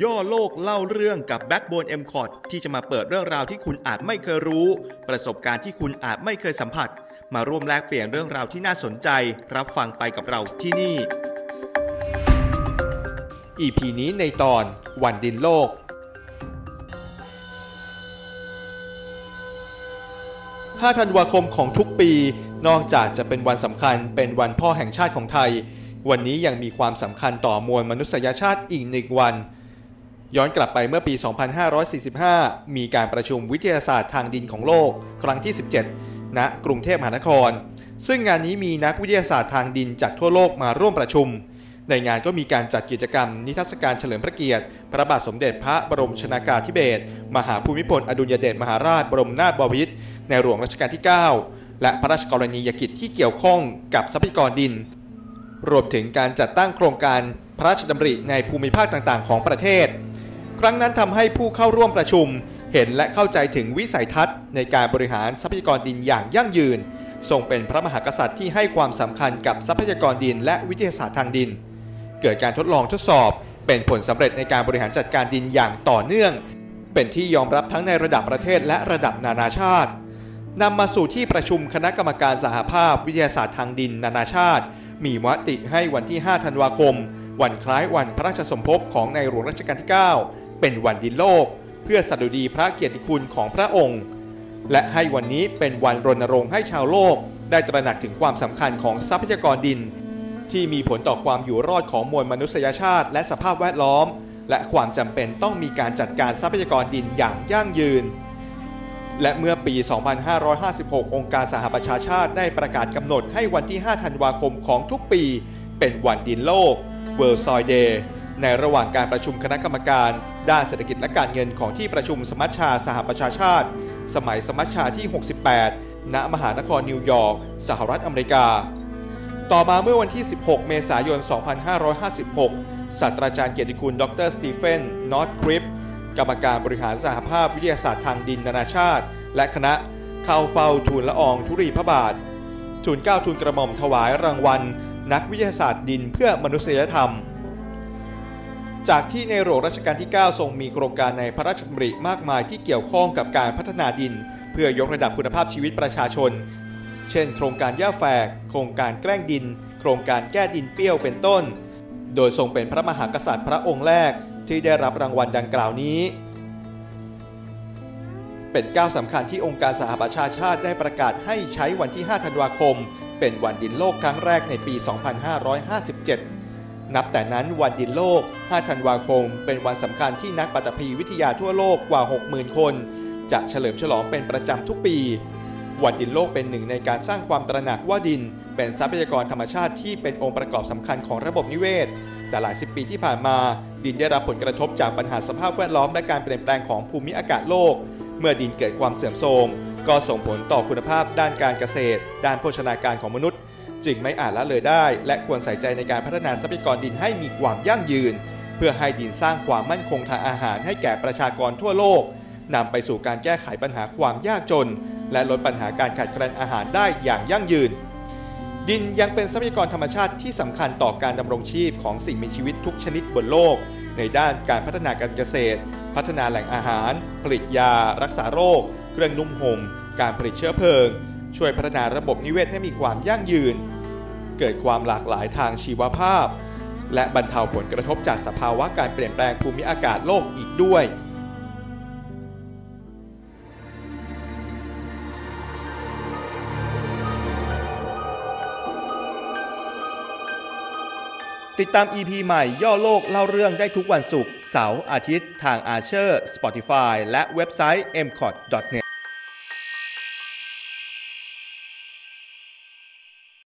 ย่อโลกเล่าเรื่องกับ Backbone m c o t ที่จะมาเปิดเรื่องราวที่คุณอาจไม่เคยรู้ ประสบการณ์ที่คุณอาจไม่เคยสัมผัส มาร่วมแลกเปลี่ยนเรื่องราวที่น่าสนใจ รับฟังไปกับเราที่นี่ EP นี้ในตอนวันดินโลก 5 ธันวาคมของทุกปี นอกจากจะเป็นวันสำคัญเป็นวันพ่อแห่งชาติของไทยวันนี้ยังมีความสำคัญต่อมวลมนุษยชาติอีกหนึ่งวัน ย้อนกลับไปเมื่อปี 2545 มีการประชุมวิทยาศาสตร์ทางดินของโลก ครั้งที่ 17 ณ กรุงเทพมหานคร ซึ่งงานนี้มีนักวิทยาศาสตร์ทางดินจากทั่วโลกมาร่วมประชุม ในงานก็มีการจัดกิจกรรม นิทรรศการเฉลิมพระเกียรติ พระบาทสมเด็จพระบรมชนากาธิเบศร มหาภูมิพล อดุลยเดชมหาราช บรมนาถบพิตร ในหลวงรัชกาลที่ 9 และพระราชกรณียกิจที่เกี่ยวข้องกับทรัพยากรดิน รวมถึงการจัดตั้งโครงการพระราชดำริในภูมิภาคต่างๆ ของประเทศ ครั้งนั้นทำให้ผู้เข้าร่วมประชุม เห็นและเข้าใจถึงวิสัยทัศน์ ในการบริหารทรัพยากรดินอย่างยั่งยืน ทรงเป็นพระมหากษัตริย์ที่ให้ความสำคัญกับทรัพยากรดิน และวิทยาศาสตร์ทางดิน เกิดการทดลองทดสอบ เป็นผลสำเร็จในการบริหารจัดการดินอย่างต่อเนื่อง เป็นที่ยอมรับทั้งในระดับประเทศและระดับนานาชาตินำมาสู่ที่ประชุมคณะกรรมการสหภาพวิทยาศาสตร์ทางดิน นานาชาติ มีมติให้วันที่ 5 ธันวาคม วันคล้ายวันพระราชสมภพของในหลวงรัชกาลที่ 9 เป็นวันดินโลก เพื่อสดุดีพระเกียรติคุณของพระองค์ และให้วันนี้เป็นวันรณรงค์ให้ชาวโลก ได้ตระหนักถึงความสำคัญของทรัพยากรดิน ที่มีผลต่อความอยู่รอดของมวลมนุษยชาติ และสภาพแวดล้อม และความจำเป็นต้องมีการจัดการทรัพยากรดินอย่างยั่งยืนและเมื่อปี 2556 องค์การสหประชาชาติได้ประกาศกำหนดให้วันที่ 5 ธันวาคมของทุกปี เป็นวันดินโลก World Soil Day ในระหว่างการประชุมคณะกรรมการ ด้านเศรษฐกิจและการเงินของที่ประชุมสมัชชาสหประชาชาติ สมัยสมัชชาที่ 68 ณ มหานครนิวยอร์ก สหรัฐอเมริกา ต่อมาเมื่อวันที่ 16 เมษายน 2556 ศาสตราจารย์เกียรติคุณ ดรสตีเฟน นอตคริป กรรมการบริหารสหภาพวิทยาศาสตร์ทางดินนานาชาติ และคณะเข้าเฝ้าทูลละอองธุรีพระบาท ทูลเก้าทูลกระหม่อมถวายรางวัล นักวิทยาศาสตร์ดินเพื่อมนุษยธรรม จากที่ในหลวงรัชกาลที่ 9 ทรงมีโครงการในพระราชดำริมากมายที่เกี่ยวข้องกับการพัฒนาดิน เพื่อยกระดับคุณภาพชีวิตประชาชน เช่น โครงการย่าแฝก โครงการแกล้งดิน โครงการแก้ดินเปี้ยวเป็นต้น โดยทรงเป็นพระมหากษัตริย์พระองค์แรกที่ได้รับรางวัลดังกล่าวนี้ เป็นก้าวสำคัญที่องค์การสหประชาชาติได้ประกาศให้ใช้วันที่ 5 ธันวาคม เป็นวันดินโลกครั้งแรกในปี 2557 นับแต่นั้นวันดินโลก 5 ธันวาคม เป็นวันสำคัญที่นักปัตภีวิทยาทั่วโลกกว่า 60,000 คน จะเฉลิมฉลองเป็นประจำทุกปี วันดินโลกเป็นหนึ่งในการสร้างความตระหนักว่าดิน เป็นทรัพยากรธรรมชาติที่เป็นองค์ประกอบสำคัญของระบบนิเวศ แต่หลายสิบปีที่ผ่านมา ดินได้รับผลกระทบจากปัญหาสภาพแวดล้อมและการเปลี่ยนแปลงของภูมิอากาศโลก เมื่อดินเกิดความเสื่อมโทรมก็ส่งผลต่อคุณภาพด้านการเกษตร ด้านโภชนาการของมนุษย์ จึงไม่อาจละเลยได้ และควรใส่ใจในการพัฒนาทรัพยากรดินให้มีความยั่งยืน เพื่อให้ดินสร้างความมั่นคงทางอาหารให้แก่ประชากรทั่วโลกนำไปสู่การแก้ไขปัญหาความยากจน และลดปัญหาการขาดแคลนอาหารได้อย่างยั่งยืน ดินยังเป็นทรัพยากรธรรมชาติที่สำคัญต่อการดำรงชีพของสิ่งมีชีวิตทุกชนิดบนโลก ในด้านการพัฒนาการเกษตร พัฒนาแหล่งอาหาร ผลิตยา รักษาโรค เครื่องนุ่มห่มการผลิตเชื้อเพลิง ช่วยพัฒนาระบบนิเวศให้มีความยั่งยืน เกิดความหลากหลายทางชีวภาพ และบรรเทาผลกระทบจากสภาวะการเปลี่ยนแปลงภูมิอากาศโลกอีกด้วย ติดตาม EP ใหม่ย่อโลกเล่าเรื่องได้ทุกวันศุกร์เสาร์อาทิตย์ทางอาเชอร์ Spotify และเว็บไซต์ m c o t n e t